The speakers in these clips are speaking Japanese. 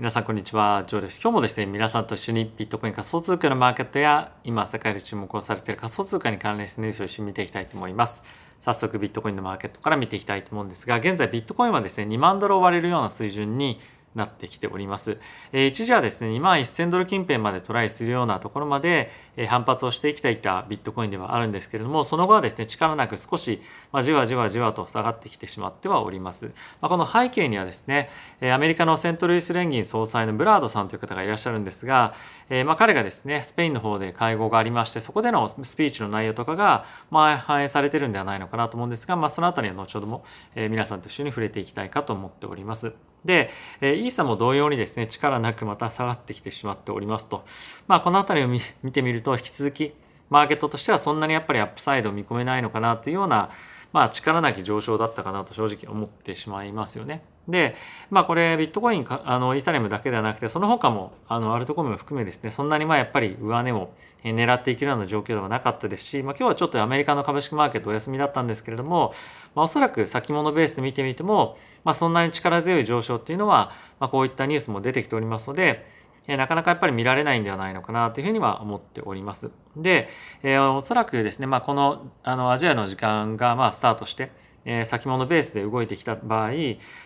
皆さんこんにちは、ジョーです。今日もですね、皆さんと一緒にビットコイン仮想通貨のマーケットや今世界で注目をされている仮想通貨に関連してニュースを一緒に見ていきたいと思います。早速ビットコインのマーケットから見ていきたいと思うんですが、現在ビットコインはですね、2万ドルを割れるような水準になってきております。えー、一時はですね、2万1000ドル近辺までトライするようなところまで、えー、反発をしてきていたビットコインではあるんですけれども、その後はですね、力なく少し、まあ、じわじわじわと下がってきてしまってはおります。まあ、この背景にはですね、アメリカのセントルイス連銀総裁のブラードさんという方がいらっしゃるんですが、えー、まあ彼がですね、スペインの方で会合がありまして、そこでのスピーチの内容とかが、まあ、反映されてるんではないのかなと思うんですが、まあ、そのあたりは後ほども、え皆さんと一緒に触れていきたいかと思っております。で、えイーサも同様にですね、力なくまた下がってきてしまっておりますと。まあ、この辺りを見てみると、引き続き、マーケットとしてはそんなにやっぱり upside を見込めないのかなというような、まあ、力なき上昇だったかなと正直思ってしまいますよね。で、まあこれビットコインか、あの、イーサレムだけではなくて、その他も、あの、アルトコインも含めですね、そんなにまあやっぱり上値を狙っていけるような状況ではなかったですし、まあ今日はちょっとアメリカの株式マーケットお休みだったんですけれども、まあおそらく先物ベースで見てみても、まあそんなに力強い上昇っていうのは、まあこういったニュースも出てきておりますので、えなかなかやっぱり見られないんではないのかなというふうには思っております。で、えー、おそらくですね、まあ、このあのアジアの時間がまスタートして、えー、先物ベースで動いてきた場合、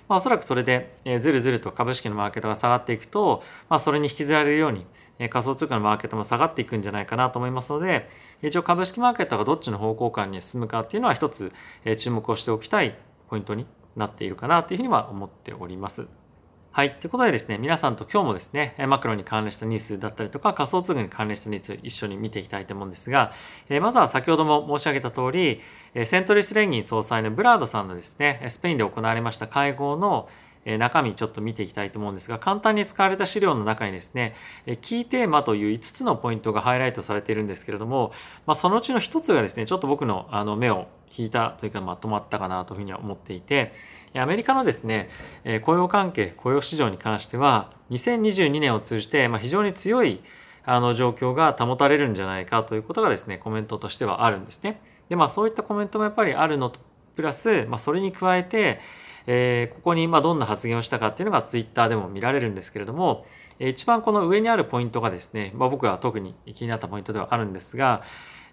まあ、おそらくそれで、え、ずるずると株式のマーケットが下がっていくと、まあ、それに引きずられるように、え、仮想通貨のマーケットも下がっていくんじゃないかなと思いますので一応株式マーケットがどっちの方向感に進むかっていうのは一つ、え、注目をしておきたいポイントになっているかなというふうには思っております。はい。ということでですね、皆さんと今日もですね、マクロに関連したニュースだったりとか、仮想通貨に関連したニュース一緒に見ていきたいと思うんですが、えまずは先ほども申し上げた通り、セントリス連銀総裁のブラードさんのですね、スペインで行われました会合の中身ちょっと見ていきたいと思うんですが、簡単に使われた資料の中にですね、キーテーマという5つのポイントがハイライトされているんですけれども、まあ、そのうちの1つがですね、ちょっと僕のあの目を引いたというかまとまったかなというふうには思っていてアメリカのですね雇用関係雇用市場に関しては2022年を通じてま非常に強いあの状況が保たれるんじゃないかということがですねコメントとしてはあるんですね。でまあそういったコメントもやっぱりあるのとプラス、まあ、それに加えて、えー、ここにまどんな発言をしたかっていうのがツイッターでも見られるんですけれども一番この上にあるポイントがですね、まあ、僕は特に気になったポイントではあるんですが、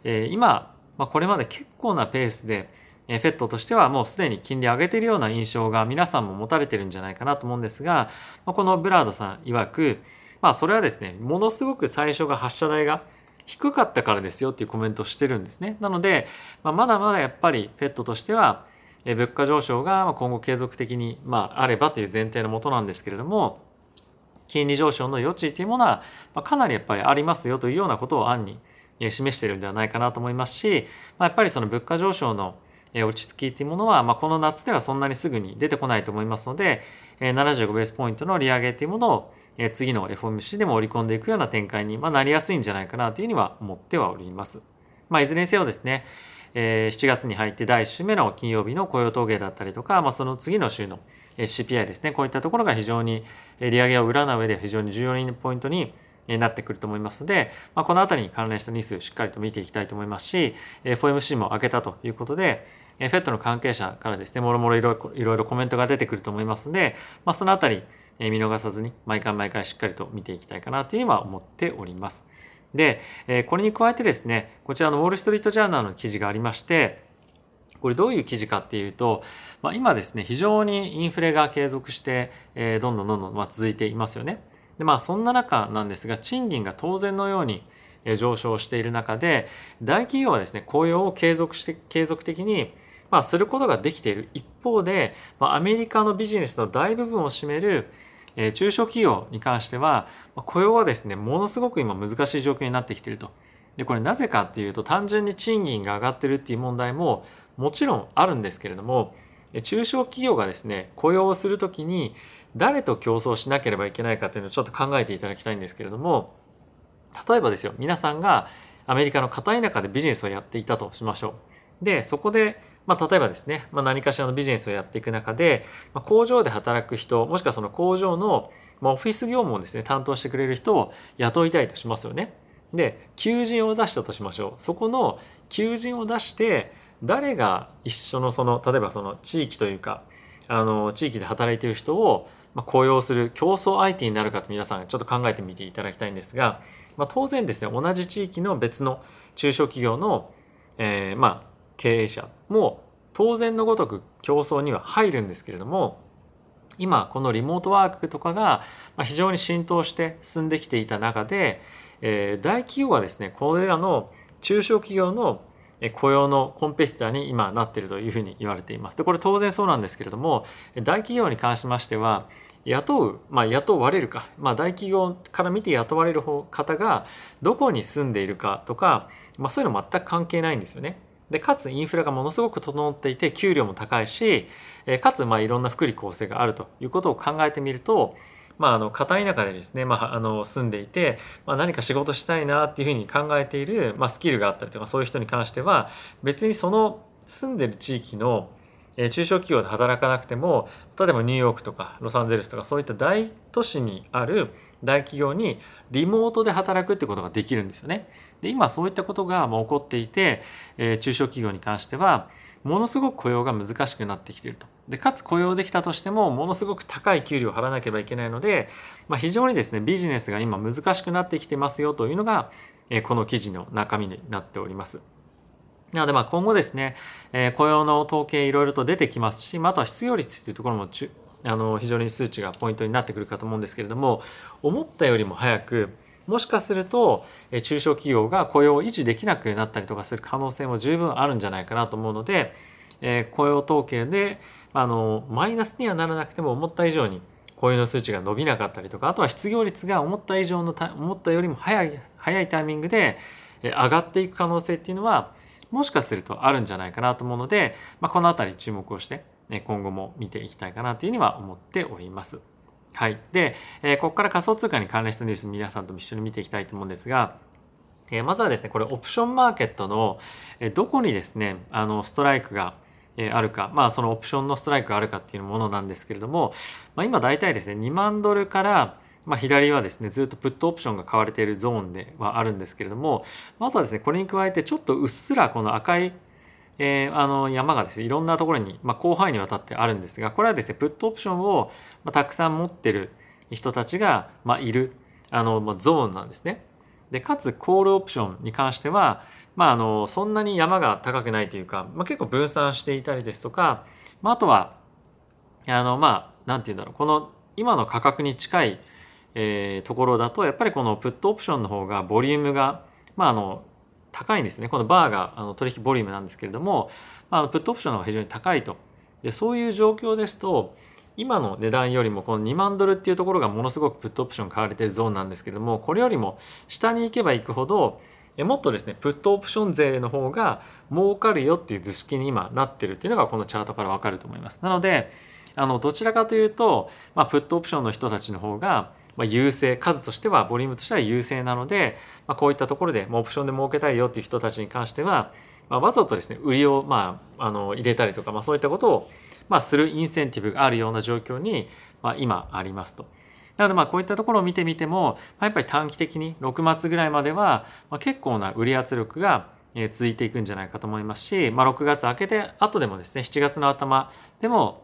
えー、今まあ、これまで結構なペースで、えフェットとしてはもうすでに金利上げてるような印象が皆さんも持たれてるんじゃないかなと思うんですが、ま、このブラードさん曰く、まあそれはですね、ものすごく最初が発射台が低かったからですよっていうコメントをしてるんですね。なので、ま、まだまだやっぱりフェットとしては、物価上昇が今後継続的に、まあ、あればという前提のもとなんですけれども、金利上昇の余地っていうものは、まかなりやっぱりありますよというようなことを案に示しているんではないかなと思いますし、ま、やっぱりその物価上昇の落ち着きっていうものは、まあ、この夏ではそんなにすぐに出てこないと思いますので、75ベースポイントの利上げっていうものを次の FOMC でも織り込んでいくような展開にまなりやすいんじゃないかなというふうには思ってはおります。まあ、いずれにせよですね、7月に入って第1週目の金曜日の雇用統計だったりとか、まあ、その次の週の CPI ですね、こういったところが非常に利上げを占う上で非常に重要なポイントになってくると思いますので、まあ、この辺りに関連したニュースしっかりと見ていきたいと思いますし FOMC も開けたということで FED の関係者からですねもろもろいろいろコメントが出てくると思いますので、まあ、その辺り見逃さずに毎回毎回しっかりと見ていきたいかなというふうには思っております。で、これに加えてですね、こちらのウォール・ストリート・ジャーナルの記事がありまして、これどういう記事かっていうと、まあ、今ですね、非常にインフレが継続して、えどんどんどんどんま続いていますよね。でまあそんな中なんですが賃金が当然のように上昇している中で大企業はですね雇用を継続して継続的にまあすることができている一方で、まあ、アメリカのビジネスの大部分を占める中小企業に関しては雇用はですねものすごく今難しい状況になってきていると。でこれなぜかっていうと単純に賃金が上がってるっていう問題ももちろんあるんですけれども中小企業がですね雇用をするときに誰と競争しなければいけないかというのをちょっと考えていただきたいんですけれども例えばですよ皆さんがアメリカの片田舎でビジネスをやっていたとしましょう。でそこでまあ、例えばですね、まあ、何かしらのビジネスをやっていく中で、まあ、工場で働く人もしくはその工場の、まあ、オフィス業務をですね担当してくれる人を雇いたいとしますよね。で求人を出したとしましょうそこの求人を出して誰が一緒のその例えばその地域というかあの地域で働いている人をまあ、雇用する競争相手になるかと皆さんちょっと考えてみていただきたいんですが、まあ、当然ですね同じ地域の別の中小企業の、えー、まあ経営者も当然のごとく競争には入るんですけれども今このリモートワークとかが非常に浸透して進んできていた中で、えー、大企業はですねこれらの中小企業の雇用のコンペティターに今なっているというふうに言われています。でこれ当然そうなんですけれども大企業に関しましては雇う、まあ、雇われるか、まあ、大企業から見て雇われる方がどこに住んでいるかとか、まあ、そういうの全く関係ないんですよね。でかつインフラがものすごく整っていて給料も高いしかつまあいろんな福利厚生があるということを考えてみるとまあ、あの片田舎でですね、まあ、あの住んでいて、まあ、何か仕事したいなっていうふうに考えている、まあ、スキルがあったりとかそういう人に関しては別にその住んでる地域の中小企業で働かなくても例えばニューヨークとかロサンゼルスとかそういった大都市にある大企業にリモートで働くってことができるんですよね。で今そういったことがもう起こっていて、え、中小企業に関してはものすごく雇用が難しくなってきていると。でかつ雇用できたとしてもものすごく高い給料を払わなければいけないので、まあ、非常にですねビジネスが今難しくなってきてますよというのが、え、この記事の中身になっております。なのでまあ今後ですね、え、雇用の統計いろいろと出てきますし、まあ、あとは失業率というところもあの非常に数値がポイントになってくるかと思うんですけれども思ったよりも早くもしかすると中小企業が雇用を維持できなくなったりとかする可能性も十分あるんじゃないかなと思うので、え雇用統計であのマイナスにはならなくても思った以上に雇用の数値が伸びなかったりとかあとは失業率が思った以上の思ったよりも早い早いタイミングで上がっていく可能性っていうのはもしかするとあるんじゃないかなと思うので、まあ、この辺り注目をして今後も見ていきたいかなというふうには思っております。はい。で、えここから仮想通貨に関連したニュース皆さんと一緒に見ていきたいと思うんですが、えまずはですね、これオプションマーケットの、えどこにですね、あのストライクがあるか、まあそのオプションのストライクがあるかっていうものなんですけれども、まあ、今大体ですね、2万ドルから、まあ、左はですね、ずっとプットオプションが買われているゾーンではあるんですけれども、あとはですね、これに加えてちょっとうっすらこの赤いえー、あの山がですねいろんなところに、まあ、広範囲にわたってあるんですがこれはですねプットオプションを、まあ、たくさん持ってる人たちが、まあ、いるあの、まあ、ゾーンなんですね。でかつコールオプションに関しては、まあ、あのそんなに山が高くないというか、まあ、結構分散していたりですとか、まあ、あとはあのまあ何て言うんだろうこの今の価格に近い、えー、ところだとやっぱりこのプットオプションの方がボリュームが、まあ、あの高いんですね。このバーがあの取引ボリュームなんですけれども、まあ、プットオプションの方が非常に高いと。でそういう状況ですと今の値段よりもこの2万ドルっていうところがものすごくプットオプション買われてるゾーンなんですけれどもこれよりも下に行けば行くほどもっとですねプットオプション税の方が儲かるよっていう図式に今なってるっていうのがこのチャートからわかると思いますなのであのどちらかというと、まあ、プットオプションの人たちの方がま、優勢数としてはボリュームとしては優勢なので、まあ、こういったところで、ま、オプションで儲けたいよっていう人たちに関しては、まあ、わざとですね売りを、まあ、あの入れたりとか、まあ、そういったことを、まあ、するインセンティブがあるような状況に、ま、今ありますと。なのでまあこういったところを見てみても、やっぱり短期的に6月ぐらいまでは、ま、結構な売り圧力が続いていくんじゃないかと思いますし、まあ、6月明けて後でもですね7月の頭でも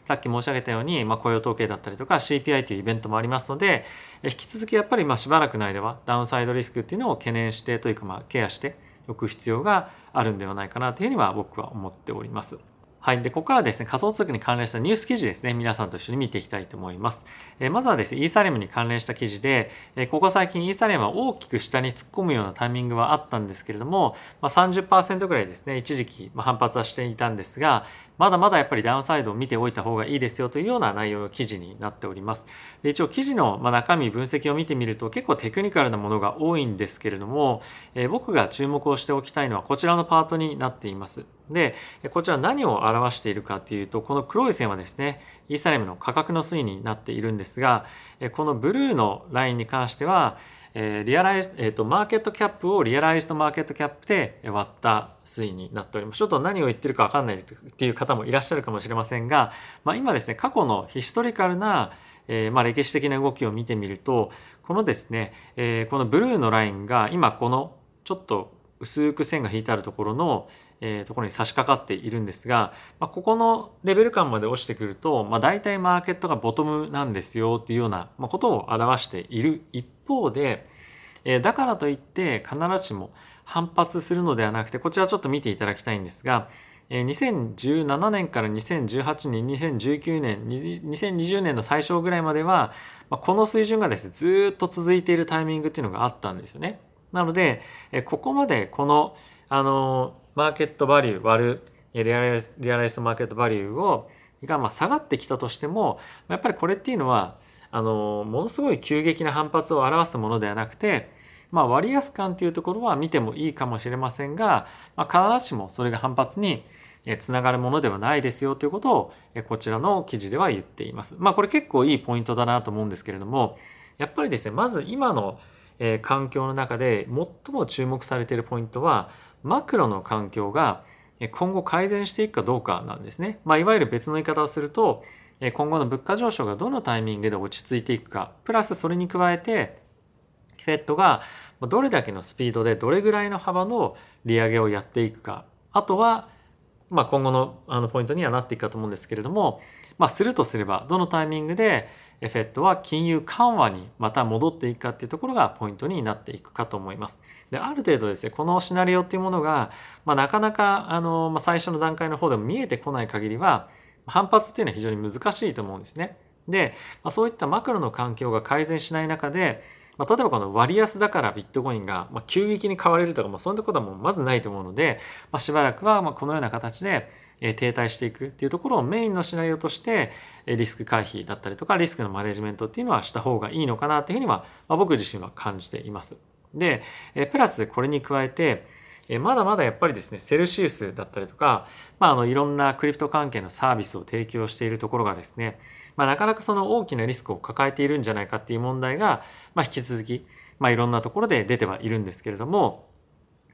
さっき申し上げたように、まあ、雇用統計だったりとか CPI というイベントもありますので引き続きやっぱりまあしばらくの間はダウンサイドリスクっていうのを懸念してというかまあケアしておく必要があるんではないかなというふうには僕は思っております。はい。で、ここからですね、仮想通貨に関連したニュース記事ですね、皆さんと一緒に見ていきたいと思います。え、まずはですね、イーサレムに関連した記事で、え、ここ最近イーサレムは大きく下に突っ込むようなタイミングはあったんですけれども、まあ、30%ぐらいですね、一時期ま反発はしていたんですが、まだまだやっぱりダウンサイドを見ておいた方がいいですよというような内容の記事になっております。で一応記事の中身分析を見てみると結構テクニカルなものが多いんですけれども、えー、僕が注目をしておきたいのはこちらのパートになっています。で、こちら何を表しているかっていうと、この黒い線はですね、イーサレムの価格の推移になっているんですが、このブルーのラインに関しては、リアライズ、えっ、ー、と、マーケットキャップをリアライズドマーケットキャップで割った推移になっております。ちょっと何を言ってるかわかんないっていう方もいらっしゃるかもしれませんが、まあ、今ですね、過去のヒストリカルな、えー、まあ歴史的な動きを見てみると、このですね、え、このブルーのラインが今このちょっと薄く線が引いてあるところの、えー、ところに差し掛かっているんですが、まあ、ここのレベル感まで落ちてくると、まあ、大体マーケットがボトムなんですよっていうようなことを表している一方で、えー、だからといって必ずしも反発するのではなくてこちらちょっと見ていただきたいんですが2017年から2018年2019年2020年の最初ぐらいまではこの水準がですねずっと続いているタイミングっていうのがあったんですよね。なのでここまでこのあのマーケットバリュー割るリアライリアライスマーケットバリューをがま下がってきたとしてもやっぱりこれっていうのはあのものすごい急激な反発を表すものではなくてまあ、割安感というところは見てもいいかもしれませんが、まあ、必ずしもそれが反発につながるものではないですよということをこちらの記事では言っています。まあこれ結構いいポイントだなと思うんですけれどもやっぱりですねまず今のえ環境の中で最も注目されているポイントはマクロの環境が今後改善していくかどうかなんですね。まあ、いわゆる別の言い方をすると今後の物価上昇がどのタイミングで落ち着いていくかプラスそれに加えてフェットがどれだけのスピードでどれぐらいの幅の利上げをやっていくかあとはまあ、今後のあのポイントにはなっていくかと思うんですけれども、まあ、するとすればどのタイミングで FED は金融緩和にまた戻っていくかっていうところがポイントになっていくかと思います。である程度ですねこのシナリオっていうものが、まあ、なかなかあの、まあ、最初の段階の方でも見えてこない限りは反発っていうのは非常に難しいと思うんですね。で、まあ、そういったマクロの環境が改善しない中でまあ、例えばこの割安だからビットコインが急激に買われるとか、まあ、そんなことはもうまずないと思うので、まあ、しばらくはまこのような形で停滞していくっていうところをメインのシナリオとしてリスク回避だったりとかリスクのマネジメントっていうのはした方がいいのかなというふうには僕自身は感じています。でプラスこれに加えてまだまだやっぱりですねセルシウスだったりとか、まあ、あのいろんなクリプト関係のサービスを提供しているところがですねまあ、なかなかその大きなリスクを抱えているんじゃないかっていう問題が、まあ、引き続き、まあ、いろんなところで出てはいるんですけれども、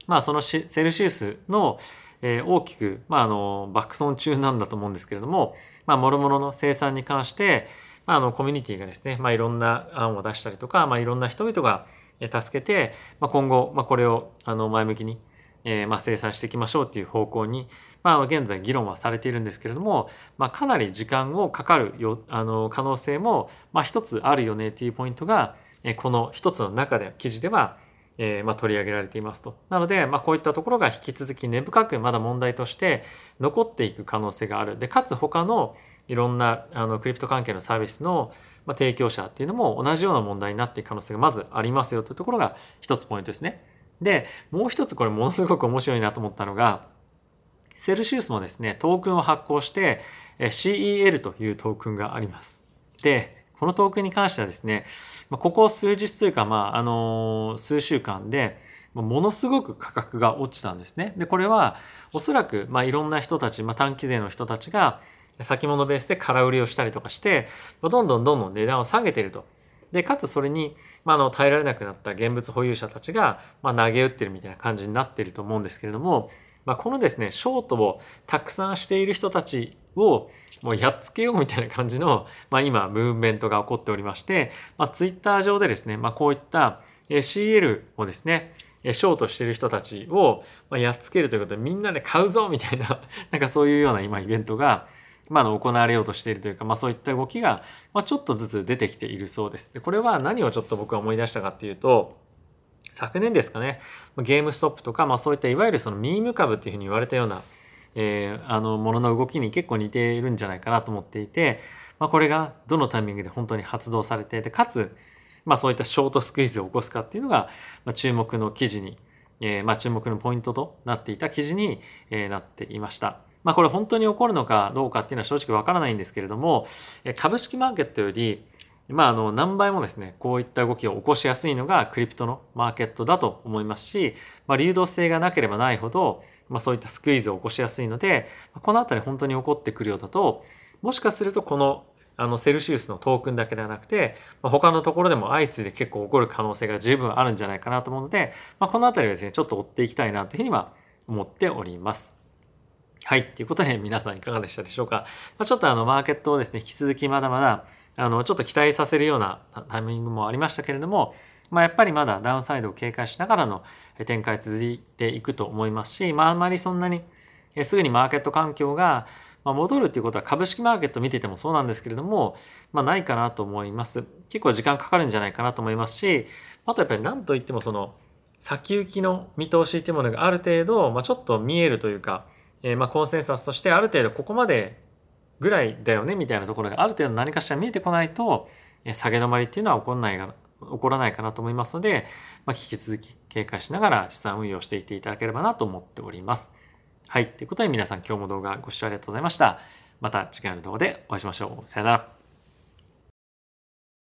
まあ、そのセルシウスの、えー、大きく、まあ、あの爆損中なんだと思うんですけれども、まあ、諸々の生産に関して、まあ、あのコミュニティがですね、まあ、いろんな案を出したりとか、まあ、いろんな人々が助けて、まあ、今後、まあ、これをあの前向きにえー、まあ、生産していきましょうっていう方向に、まあ、現在議論はされているんですけれども、まあ、かなり時間をかかるよあの可能性も、まあ、一つあるよねっていうポイントが、えこの一つの中で記事では、えー、ま、取り上げられていますと。なので、ま、こういったところが引き続き根深くまだ問題として残っていく可能性がある。でかつ他のいろんなあのクリプト関係のサービスのま提供者っていうのも同じような問題になっていく可能性がまずありますよというところが一つポイントですね。で、もう一つこれものすごく面白いなと思ったのが、セルシウスもですね、トークンを発行して、CEL というトークンがあります。で、このトークンに関してはですね、ここ数日というか、まあ、あの、数週間で、ものすごく価格が落ちたんですね。で、これはおそらく、まあ、いろんな人たち、まあ、短期税の人たちが先物ベースで空売りをしたりとかして、どんどんどんどん値段を下げていると。で、かつそれに、まあ、の耐えられなくなった現物保有者たちが、ま、投げ打ってるみたいな感じになってると思うんですけれども、まあ、このですねショートをたくさんしている人たちをもうやっつけようみたいな感じの、まあ、今ムーブメントが起こっておりまして、まあ、ツイッター上でですね、まあ、こういった CL をですねショートしてる人たちをやっつけるということでみんなで買うぞみたいななんかそういうような今イベントがまあ、の行われようとしているというか、まあ、そういった動きが、まあ、ちょっとずつ出てきているそうです。でこれは何をちょっと僕は思い出したかっていうと昨年ですかねゲームストップとか、まあ、そういったいわゆるそのミーム株っていうふうに言われたような、えー、あのものの動きに結構似ているんじゃないかなと思っていて、まあ、これがどのタイミングで本当に発動されてでかつ、まあ、そういったショートスクイズを起こすかっていうのが、まあ、注目の記事に、えーまあ、注目のポイントとなっていた記事に、えー、なっていました。まあ、これ本当に起こるのかどうかっていうのは正直わからないんですけれども株式マーケットよりまあ、あの何倍もですねこういった動きを起こしやすいのがクリプトのマーケットだと思いますし、まあ、流動性がなければないほど、まあ、そういったスクイーズを起こしやすいのでこの辺り本当に起こってくるようだともしかするとこのあのセルシウスのトークンだけではなくて、まあ、他のところでも相次いで結構起こる可能性が十分あるんじゃないかなと思うので、まあ、この辺りはですねちょっと追っていきたいなというふうには思っております。はい。ということで、皆さんいかがでしたでしょうか。まあ、ちょっとあの、マーケットをですね、引き続きまだまだ、あの、ちょっと期待させるようなタイミングもありましたけれども、まあ、やっぱりまだダウンサイドを警戒しながらの展開続いていくと思いますし、まああまりそんなにすぐにマーケット環境が戻るっていうことは株式マーケット見ててもそうなんですけれども、まあないかなと思います。結構時間かかるんじゃないかなと思いますし、あとやっぱり何といってもその先行きの見通しっていうものがある程度、まあ、ちょっと見えるというか、えー、まあコンセンサスとしてある程度ここまでぐらいだよねみたいなところがある程度何かしら見えてこないと下げ止まりっていうのは起こらないが起こらないかなと思いますので、まあ、引き続き警戒しながら資産運用していっていただければなと思っております。はい。ということで皆さん今日も動画ご視聴ありがとうございました。また次回の動画でお会いしましょう。さよなら。